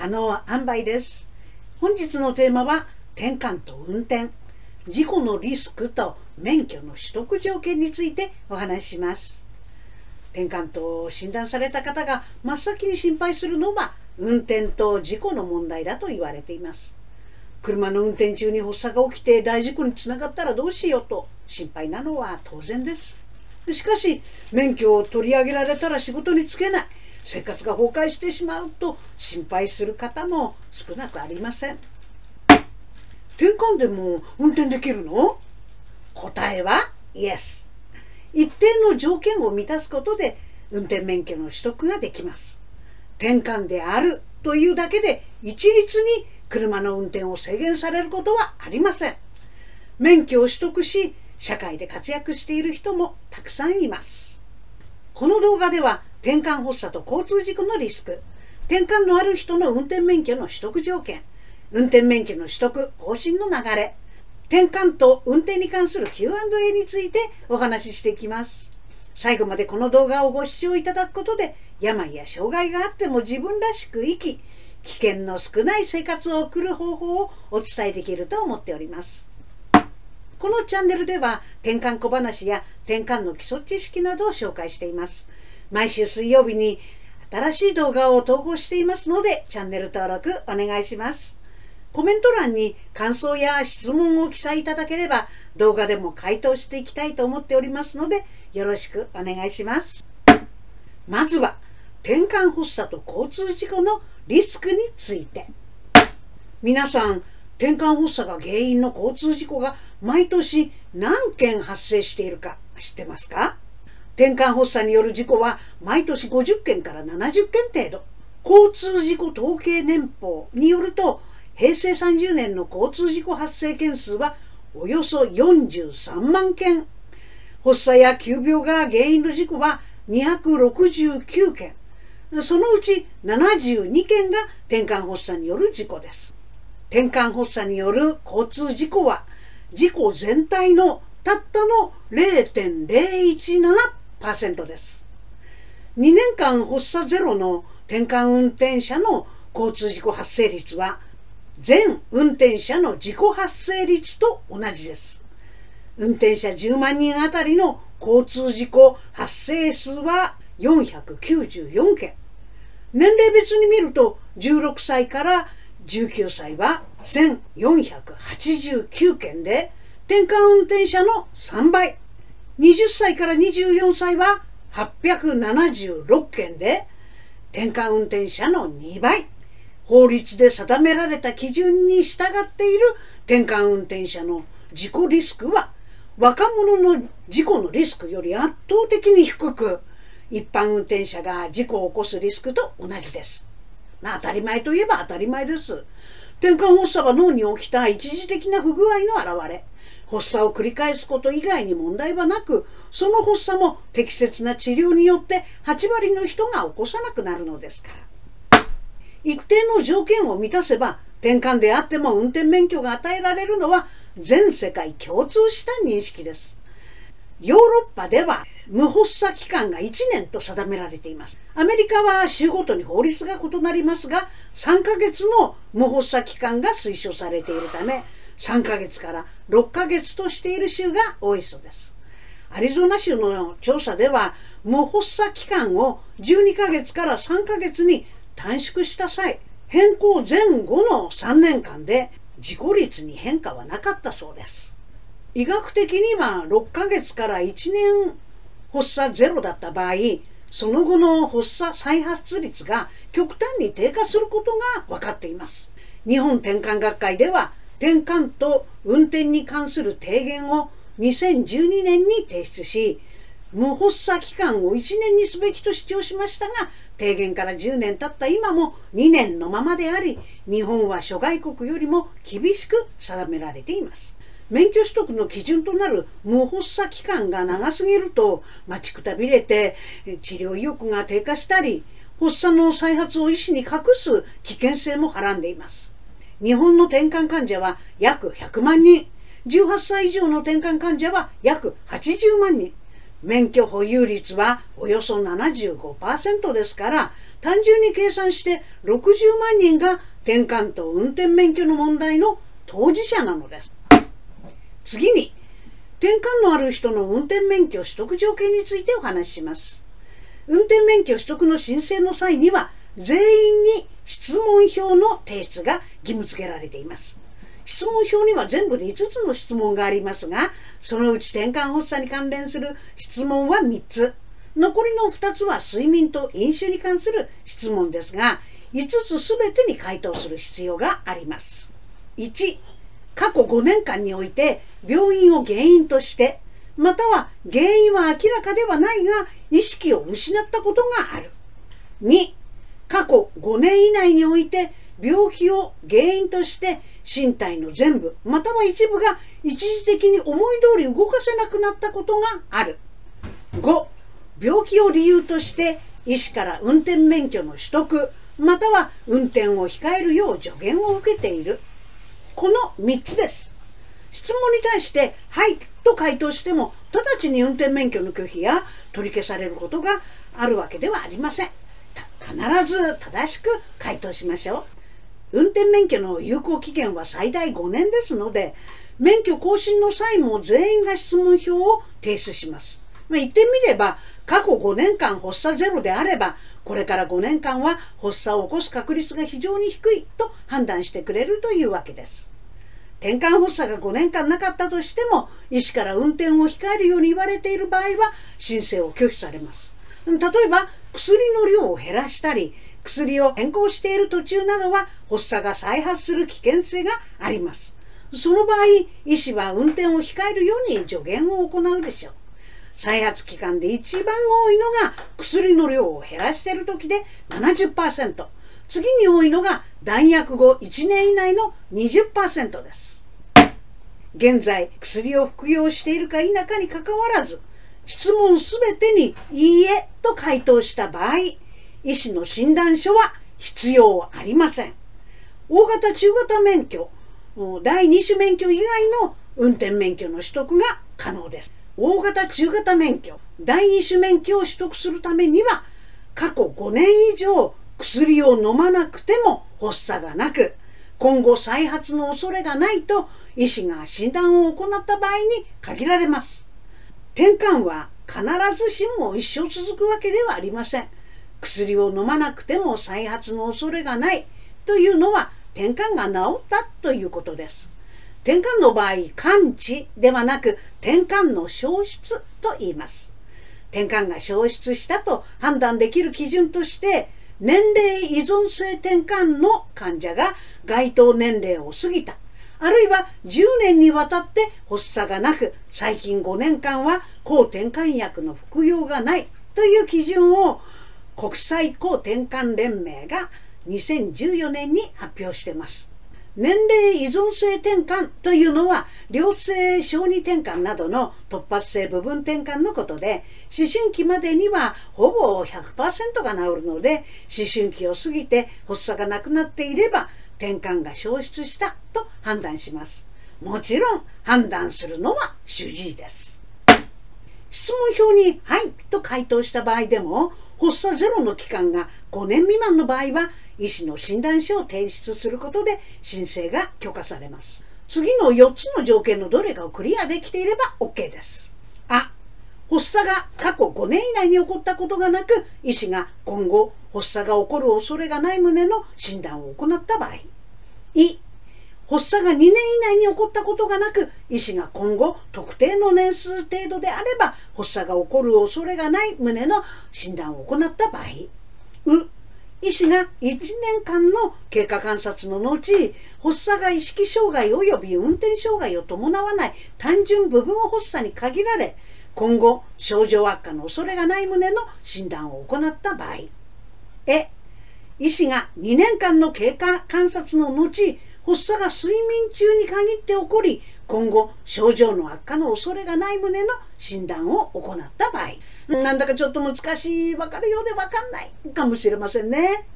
可能塩梅です。本日のテーマは転換と運転。事故のリスクと免許の取得条件についてお話しします。転換と診断された方が真っ先に心配するのは運転と事故の問題だと言われています。車の運転中に発作が起きて大事故につながったらどうしようと心配なのは当然です。しかし免許を取り上げられたら仕事に就けない。生活が崩壊してしまうと心配する方も少なくありません。転換でも運転できるの？答えはイエス一定の条件を満たすことで運転免許の取得ができます。転換であるというだけで一律に車の運転を制限されることはありません。免許を取得し社会で活躍している人もたくさんいます。この動画では転換発作と交通事故のリスク転換のある人の運転免許の取得条件運転免許の取得更新の流れ転換と運転に関する Q&A についてお話ししていきます。最後までこの動画をご視聴いただくことで病や障害があっても自分らしく生き危険の少ない生活を送る方法をお伝えできると思っております。このチャンネルでは転換小話や転換の基礎知識などを紹介しています。毎週水曜日に新しい動画を投稿していますのでチャンネル登録お願いします。コメント欄に感想や質問を記載いただければ動画でも回答していきたいと思っておりますのでよろしくお願いします。まずは転換発作と交通事故のリスクについて。皆さん転換発作が原因の交通事故が毎年何件発生しているか知ってますか？転換発作による事故は毎年50件から70件程度。交通事故統計年報によると平成30年の交通事故発生件数はおよそ43万件。発作や急病が原因の事故は269件。そのうち72件が転換発作による事故です。転換発作による交通事故は事故全体のたったの0.017%です。2年間発作ゼロの転換運転者の交通事故発生率は全運転者の事故発生率と同じです。運転者10万人あたりの交通事故発生数は494件。年齢別に見ると16歳から19歳は1489件で転換運転者の3倍20歳から24歳は876件で転換運転者の2倍法律で定められた基準に従っている転換運転者の事故リスクは若者の事故のリスクより圧倒的に低く一般運転者が事故を起こすリスクと同じです。まあ当たり前といえば当たり前です。転換発作が脳に起きた一時的な不具合の表れ。発作を繰り返すこと以外に問題はなく、その発作も適切な治療によって8割の人が起こさなくなるのですから。一定の条件を満たせば、転換であっても運転免許が与えられるのは全世界共通した認識です。ヨーロッパでは無発作期間が1年と定められています。アメリカは州ごとに法律が異なりますが、3ヶ月の無発作期間が推奨されているため、3ヶ月から6ヶ月としている州が多いそうです。アリゾナ州の調査では、無発作期間を12ヶ月から3ヶ月に短縮した際、変更前後の3年間で事故率に変化はなかったそうです。医学的には6ヶ月から1年発作ゼロだった場合その後の発作再発率が極端に低下することが分かっています。日本転換学会では転換と運転に関する提言を2012年に提出し無発作期間を1年にすべきと主張しましたが提言から10年経った今も2年のままであり日本は諸外国よりも厳しく定められています。免許取得の基準となる無発作期間が長すぎると待ちくたびれて治療意欲が低下したり発作の再発を医師に隠す危険性もはらんでいます。日本の転換患者は約100万人。18歳以上の転換患者は約80万人。免許保有率はおよそ75%ですから単純に計算して60万人が転換と運転免許の問題の当事者なのです。次に、転換のある人の運転免許取得条件についてお話しします。運転免許取得の申請の際には、全員に質問票の提出が義務付けられています。質問票には全部で5つの質問がありますが、そのうち転換発作に関連する質問は3つ。残りの2つは睡眠と飲酒に関する質問ですが、5つすべてに回答する必要があります。1、過去5年間において病院を原因として、または原因は明らかではないが意識を失ったことがある。2、過去5年以内において病気を原因として身体の全部または一部が一時的に思い通り動かせなくなったことがある。5、病気を理由として医師から運転免許の取得または運転を控えるよう助言を受けている。この3つです。質問に対して「はい」と回答しても直ちに運転免許の拒否や取り消されることがあるわけではありません。必ず正しく回答しましょう。運転免許の有効期限は最大5年ですので免許更新の際も全員が質問票を提出します。まあ、言ってみれば過去5年間発作ゼロであればこれから5年間は発作を起こす確率が非常に低いと判断してくれるというわけです。転換発作が5年間なかったとしても医師から運転を控えるように言われている場合は申請を拒否されます。例えば薬の量を減らしたり薬を変更している途中などは発作が再発する危険性があります。その場合、医師は運転を控えるように助言を行うでしょう。再発期間で一番多いのが薬の量を減らしている時で70%次に多いのが弾薬後1年以内の20%です。現在薬を服用しているか否かにかかわらず質問すべてに「いいえ」と回答した場合医師の診断書は必要ありません。大型中型免許第2種免許以外の運転免許の取得が可能です。大型中型免許第2種免許を取得するためには過去5年以上薬を飲まなくても発作がなく今後再発の恐れがないと医師が診断を行った場合に限られます。転換は必ずしも一生続くわけではありません。薬を飲まなくても再発の恐れがないというのは転換が治ったということです。転換の場合完治ではなく転換の消失と言います。転換が消失したと判断できる基準として年齢依存性転換の患者が該当年齢を過ぎた。あるいは10年にわたって発作がなく最近5年間は抗転換薬の服用がないという基準を国際抗転換連盟が2014年に発表しています。年齢依存性転換というのは良性小児転換などの突発性部分転換のことで思春期までにはほぼ100%が治るので思春期を過ぎて発作がなくなっていれば転換が消失したと判断します。もちろん判断するのは主治医です。質問票に「はい」と回答した場合でも発作ゼロの期間が5年未満の場合は医師の診断書を提出することで申請が許可されます。次の4つの条件のどれかをクリアできていれば OK です。あ、発作が過去5年以内に起こったことがなく、医師が今後発作が起こる恐れがない旨の診断を行った場合。い、発作が2年以内に起こったことがなく、医師が今後特定の年数程度であれば発作が起こる恐れがない旨の診断を行った場合。う、医師が1年間の経過観察の後発作が意識障害及び運転障害を伴わない単純部分発作に限られ今後症状悪化の恐れがない旨の診断を行った場合。え医師が2年間の経過観察の後発作が睡眠中に限って起こり今後症状の悪化の恐れがない旨の診断を行った場合。なんだかちょっと難しい、わかるようでわかんないかもしれませんね。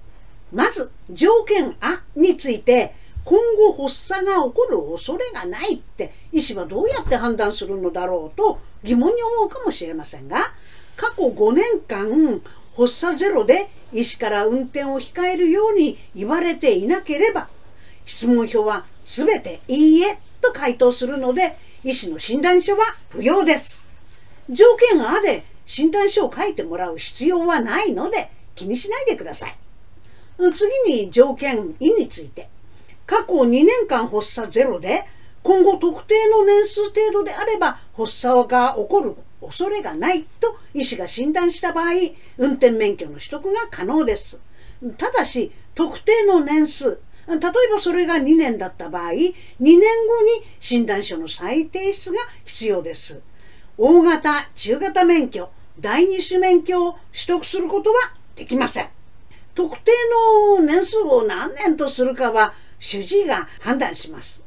まず、条件あについて、今後発作が起こる恐れがないって医師はどうやって判断するのだろうと疑問に思うかもしれませんが、過去5年間発作ゼロで医師から運転を控えるように言われていなければ質問票はすべていいえと回答するので医師の診断書は不要です。条件あで診断書を書いてもらう必要はないので気にしないでください。次に条件いについて。過去2年間発作ゼロで今後特定の年数程度であれば発作が起こる恐れがないと医師が診断した場合運転免許の取得が可能ですただし特定の年数例えばそれが2年だった場合2年後に診断書の再提出が必要です大型中型免許第二種免許を取得することはできません特定の年数を何年とするかは主治医が判断します。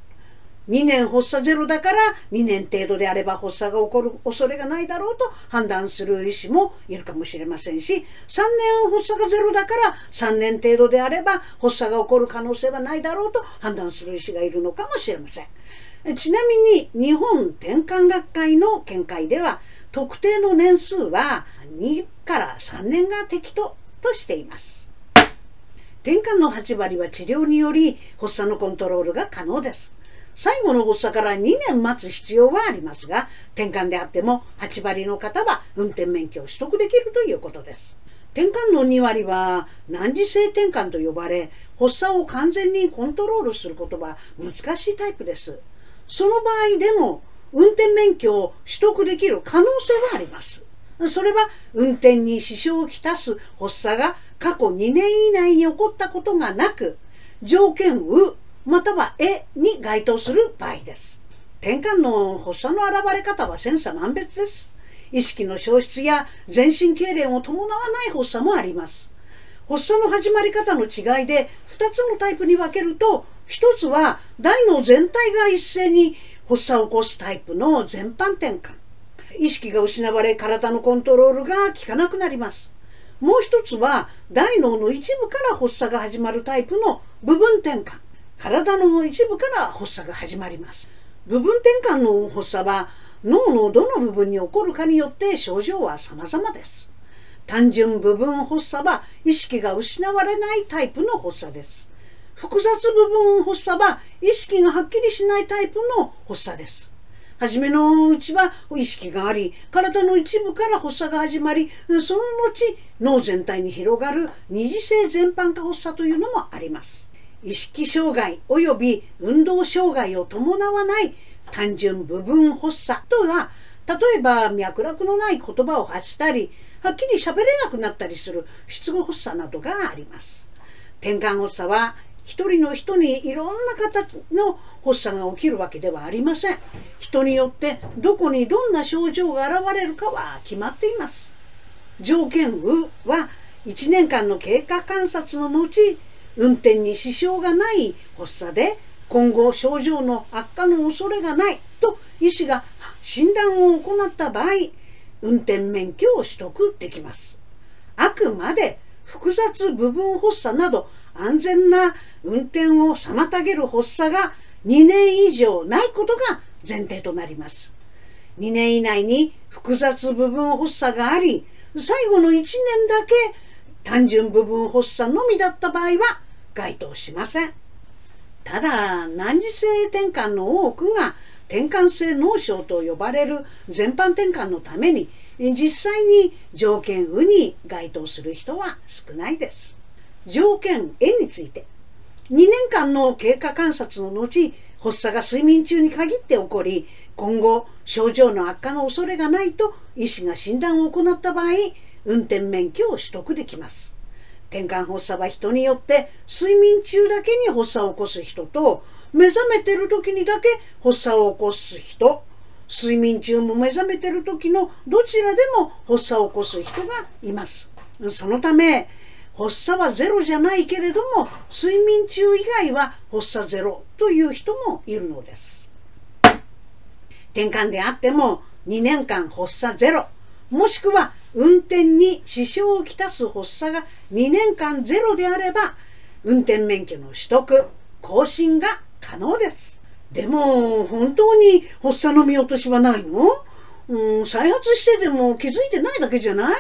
2年発作ゼロだから2年程度であれば発作が起こる恐れがないだろうと判断する医師もいるかもしれませんし3年発作がゼロだから3年程度であれば発作が起こる可能性はないだろうと判断する医師がいるのかもしれません。ちなみに日本転換学会の見解では特定の年数は2から3年が適当としています。転換の8割は治療により発作のコントロールが可能です。最後の発作から2年待つ必要はありますが、転換であっても8割の方は運転免許を取得できるということです。転換の2割は難治性転換と呼ばれ、発作を完全にコントロールすることは難しいタイプです。その場合でも運転免許を取得できる可能性はあります。それは運転に支障をきたす発作が過去2年以内に起こったことがなく、条件うまたはえに該当する場合です。転換の発作の現れ方は千差万別です。意識の消失や全身痙攣を伴わない発作もあります。発作の始まり方の違いで2つのタイプに分けると、1つは大脳全体が一斉に発作を起こすタイプの全般転換。意識が失われ体のコントロールが効かなくなります。もう一つは大脳の一部から発作が始まるタイプの部分転換体の一部から発作が始まります部分転換の発作は脳のどの部分に起こるかによって症状は様々です単純部分発作は意識が失われないタイプの発作です複雑部分発作は意識がはっきりしないタイプの発作です。初めのうちは意識があり体の一部から発作が始まりその後脳全体に広がる二次性全般化発作というのもあります。意識障害及び運動障害を伴わない単純部分発作とは例えば脈絡のない言葉を発したりはっきり喋れなくなったりする失語発作などがあります。転換発作は一人の人にいろんな形の発作が起きるわけではありません。人によってどこにどんな症状が現れるかは決まっています。条件うは1年間の経過観察の後運転に支障がない発作で今後症状の悪化の恐れがないと医師が診断を行った場合運転免許を取得できます。あくまで複雑部分発作など安全な運転を妨げる発作が2年以上ないことが前提となります。2年以内に複雑部分発作があり、最後の1年だけ単純部分発作のみだった場合は該当しません。ただ、難治性転換の多くが転換性脳症と呼ばれる全般転換のために実際に条件うに該当する人は少ないです。条件えについて。2年間の経過観察の後発作が睡眠中に限って起こり今後症状の悪化の恐れがないと医師が診断を行った場合運転免許を取得できます。転換発作は人によって睡眠中だけに発作を起こす人と目覚めてる時にだけ発作を起こす人。睡眠中も目覚めてる時のどちらでも発作を起こす人がいます。そのため発作はゼロじゃないけれども睡眠中以外は発作ゼロという人もいるのです。転換であっても2年間発作ゼロもしくは運転に支障をきたす発作が2年間ゼロであれば運転免許の取得更新が可能です。でも本当に発作の見落としはないの？うん、再発してでも気づいてないだけじゃない？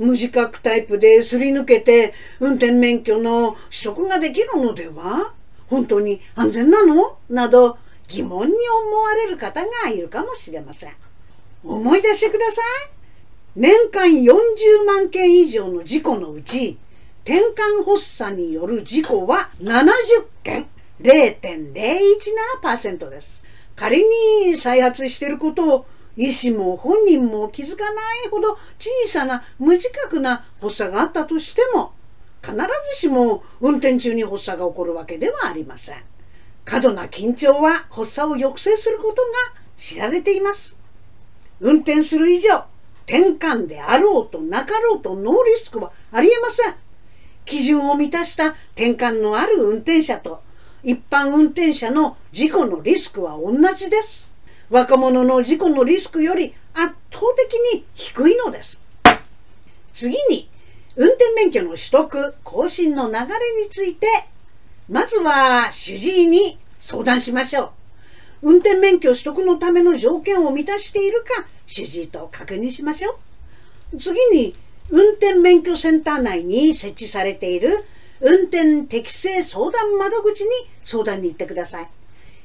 無自覚タイプですり抜けて運転免許の取得ができるのでは？本当に安全なの？など疑問に思われる方がいるかもしれません。思い出してください。年間40万件以上の事故のうち転換発作による事故は70件0.017%です。仮に再発していることを医師も本人も気づかないほど小さな無自覚な発作があったとしても必ずしも運転中に発作が起こるわけではありません。過度な緊張は発作を抑制することが知られています。運転する以上、転換であろうとなかろうとノーリスクはありえません。基準を満たした転換のある運転者と一般運転者の事故のリスクは同じです。若者の事故のリスクより圧倒的に低いのです。次に、運転免許の取得、更新の流れについて、まずは主治医に相談しましょう。運転免許取得のための条件を満たしているか、主治医と確認しましょう。次に、運転免許センター内に設置されている運転適正相談窓口に相談に行ってください。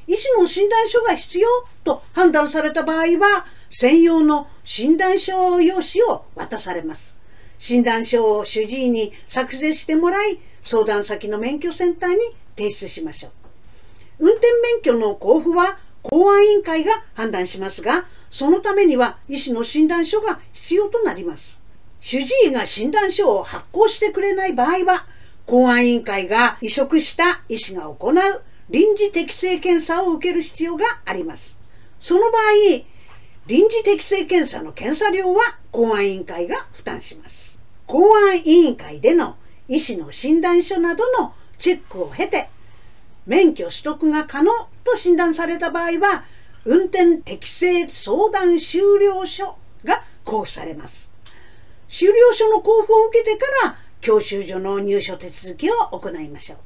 医師の診断書が必要と判断された場合は、専用の診断書用紙を渡されます。診断書を主治医に作成してもらい、相談先の免許センターに提出しましょう。運転免許の交付は公安委員会が判断しますが、そのためには医師の診断書が必要となります。主治医が診断書を発行してくれない場合は、公安委員会が移植した医師が行う臨時適正検査を受ける必要があります。その場合、臨時適正検査の検査料は公安委員会が負担します。公安委員会での医師の診断書などのチェックを経て、免許取得が可能と診断された場合は、運転適正相談終了書が交付されます。終了書の交付を受けてから教習所の入所手続きを行いましょう。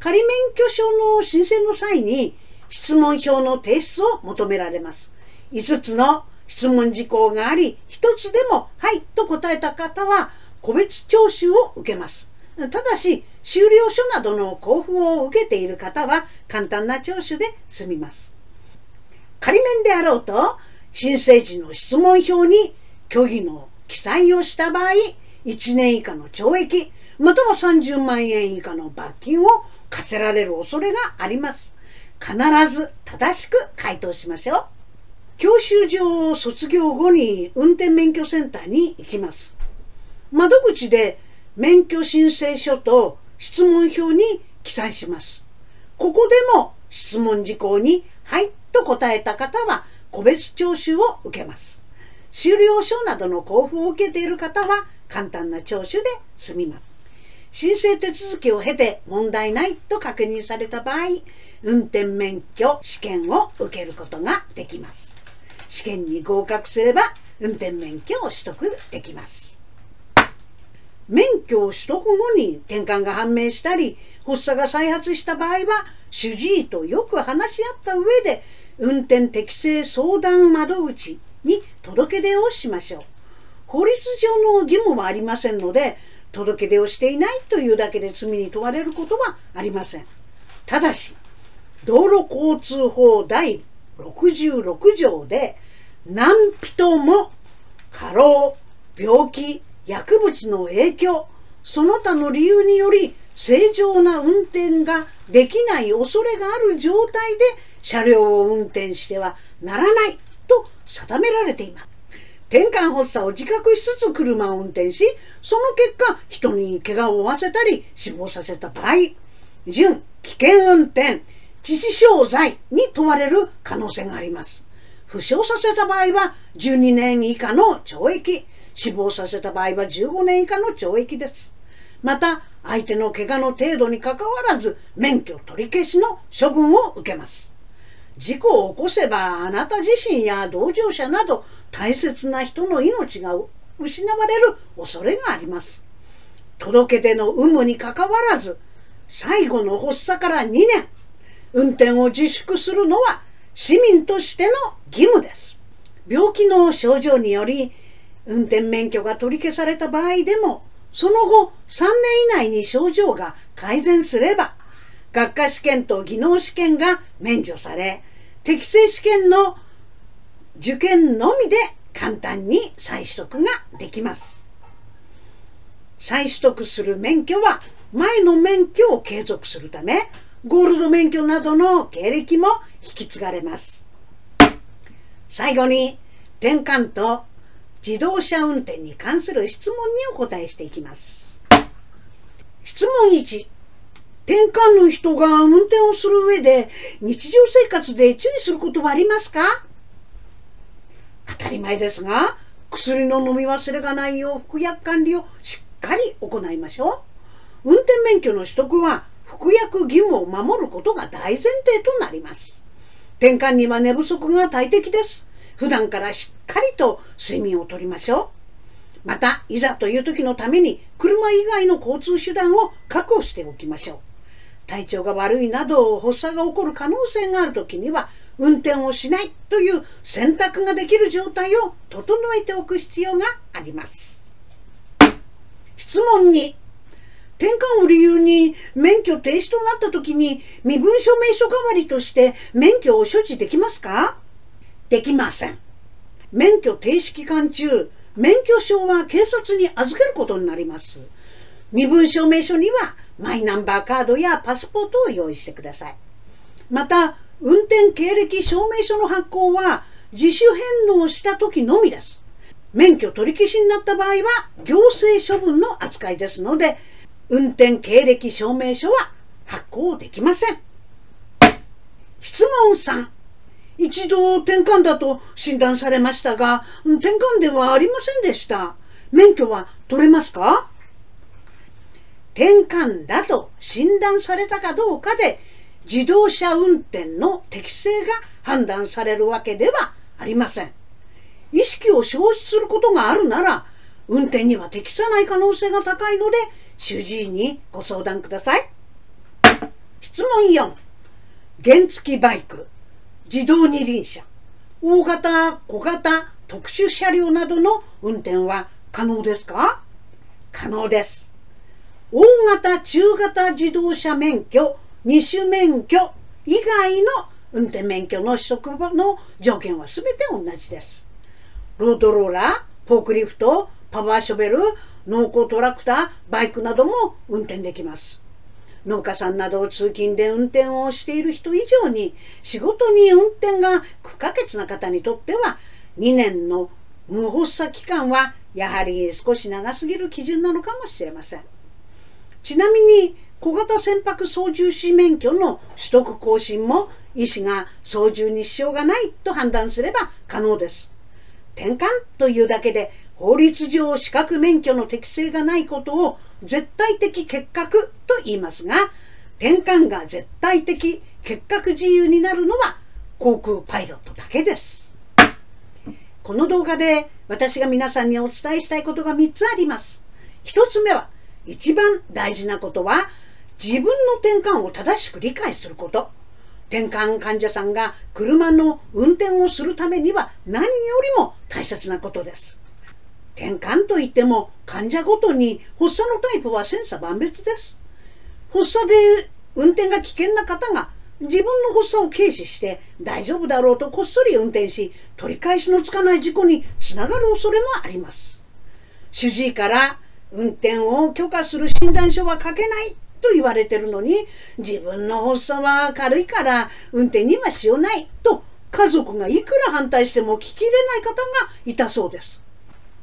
仮免許証の申請の際に質問票の提出を求められます。5つの質問事項があり、1つでもはいと答えた方は個別徴収を受けます。ただし、終了書などの交付を受けている方は簡単な聴取で済みます。仮免であろうと、申請時の質問票に虚偽の記載をした場合、1年以下の懲役、または30万円以下の罰金を課せられる恐れがあります。必ず正しく回答しましょう。教習所を卒業後に運転免許センターに行きます。窓口で免許申請書と質問票に記載します。ここでも質問事項に「はい」と答えた方は個別徴収を受けます。終了書などの交付を受けている方は簡単な聴取で済みます。申請手続きを経て問題ないと確認された場合、運転免許試験を受けることができます。試験に合格すれば運転免許を取得できます。免許を取得後に転換が判明したり、発作が再発した場合は、主治医とよく話し合った上で、運転適正相談窓口に届け出をしましょう。法律上の義務はありませんので、届け出をしていないというだけで罪に問われることはありません。ただし、道路交通法第66条で何人も過労、病気、薬物の影響、その他の理由により正常な運転ができない恐れがある状態で車両を運転してはならないと定められています。転換発作を自覚しつつ車を運転し、その結果、人に怪我を負わせたり死亡させた場合、準危険運転、致死傷罪に問われる可能性があります。負傷させた場合は12年以下の懲役、死亡させた場合は15年以下の懲役です。また、相手の怪我の程度にかかわらず、免許取り消しの処分を受けます。事故を起こせばあなた自身や同乗者など大切な人の命が失われる恐れがあります。届け出の有無にかかわらず最後の発作から2年運転を自粛するのは市民としての義務です。病気の症状により運転免許が取り消された場合でも、その後3年以内に症状が改善すれば、学科試験と技能試験が免除され、適正試験の受験のみで簡単に再取得ができます。再取得する免許は前の免許を継続するため、ゴールド免許などの経歴も引き継がれます。最後に、転換と自動車運転に関する質問にお答えしていきます。質問1。転換の人が運転をする上で日常生活で注意することはありますか？当たり前ですが、薬の飲み忘れがないよう服薬管理をしっかり行いましょう。運転免許の取得は服薬義務を守ることが大前提となります。転換には寝不足が大敵です。普段からしっかりと睡眠をとりましょう。また、いざという時のために車以外の交通手段を確保しておきましょう。体調が悪いなど発作が起こる可能性がある時には運転をしないという選択ができる状態を整えておく必要があります。質問2。転換を理由に免許停止となった時に身分証明書代わりとして免許を所持できますか？できません。免許停止期間中、免許証は警察に預けることになります。身分証明書にはマイナンバーカードやパスポートを用意してください。また、運転経歴証明書の発行は自主返納した時のみです。免許取り消しになった場合は行政処分の扱いですので、運転経歴証明書は発行できません。質問3。一度転換だと診断されましたが、転換ではありませんでした。免許は取れますか？転換だと診断されたかどうかで自動車運転の適正が判断されるわけではありません。意識を消失することがあるなら、運転には適さない可能性が高いので、主治医にご相談ください。質問4。原付バイク。自動二輪車、大型、小型、特殊車両などの運転は可能ですか？可能です。大型、中型自動車免許、二種免許以外の運転免許の取得の条件は全て同じです。ロードローラー、フォークリフト、パワーショベル、農耕トラクター、バイクなども運転できます。農家さんなどを通勤で運転をしている人以上に仕事に運転が不可欠な方にとっては2年の無発作期間はやはり少し長すぎる基準なのかもしれません。ちなみに小型船舶操縦士免許の取得更新も医師が操縦に支障がないと判断すれば可能です。転換というだけで法律上資格免許の適性がないことを絶対的結核と言いますが、転換が絶対的結核自由になるのは航空パイロットだけです。この動画で私が皆さんにお伝えしたいことが3つあります。1つ目は、一番大事なことは、自分の転換を正しく理解すること。転換患者さんが車の運転をするためには何よりも大切なことです。転換といっても患者ごとに発作のタイプは千差万別です。発作で運転が危険な方が自分の発作を軽視して大丈夫だろうとこっそり運転し取り返しのつかない事故につながる恐れもあります。主治医から運転を許可する診断書は書けないと言われてるのに自分の発作は軽いから運転にはしようないと家族がいくら反対しても聞き入れない方がいたそうです。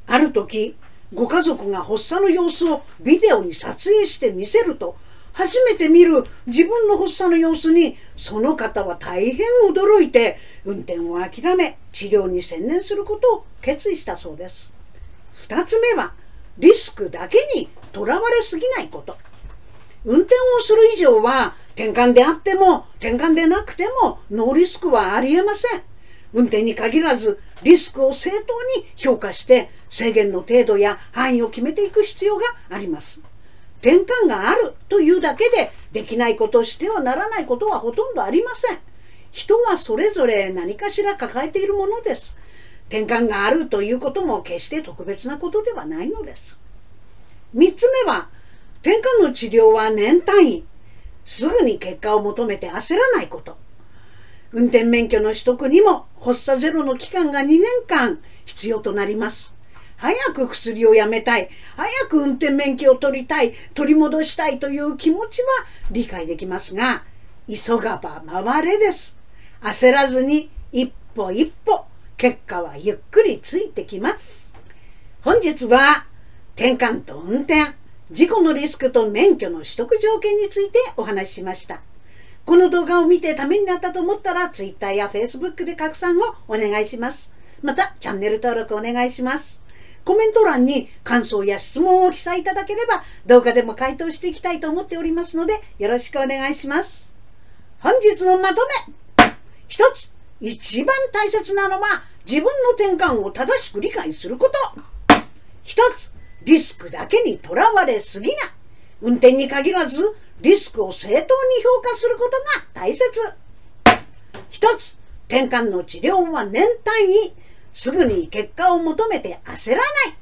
ある時、ご家族が発作の様子をビデオに撮影して見せると、初めて見る自分の発作の様子に、その方は大変驚いて、運転を諦め、治療に専念することを決意したそうです。二つ目は、リスクだけにとらわれすぎないこと。運転をする以上は、転換であっても、転換でなくても、ノーリスクはありえません。運転に限らずリスクを正当に評価して制限の程度や範囲を決めていく必要があります。転換があるというだけでできないことをしてはならないことはほとんどありません。人はそれぞれ何かしら抱えているものです。転換があるということも決して特別なことではないのです。3つ目は転換の治療は年単位。すぐに結果を求めて焦らないこと。運転免許の取得にも発作ゼロの期間が2年間必要となります。早く薬をやめたい。早く運転免許を取りたい。取り戻したいという気持ちは理解できますが急がば回れです。焦らずに一歩一歩結果はゆっくりついてきます。本日は転換と運転事故のリスクと免許の取得条件についてお話ししました。この動画を見てためになったと思ったら Twitter や Facebook で拡散をお願いします。またチャンネル登録お願いします。コメント欄に感想や質問を記載いただければ動画でも回答していきたいと思っておりますのでよろしくお願いします。本日のまとめ。一つ。一番大切なのは自分の転換を正しく理解すること。一つリスクだけにとらわれすぎない。運転に限らずリスクを正当に評価することが大切。一つ転換の治療は年単位。すぐに結果を求めて焦らない。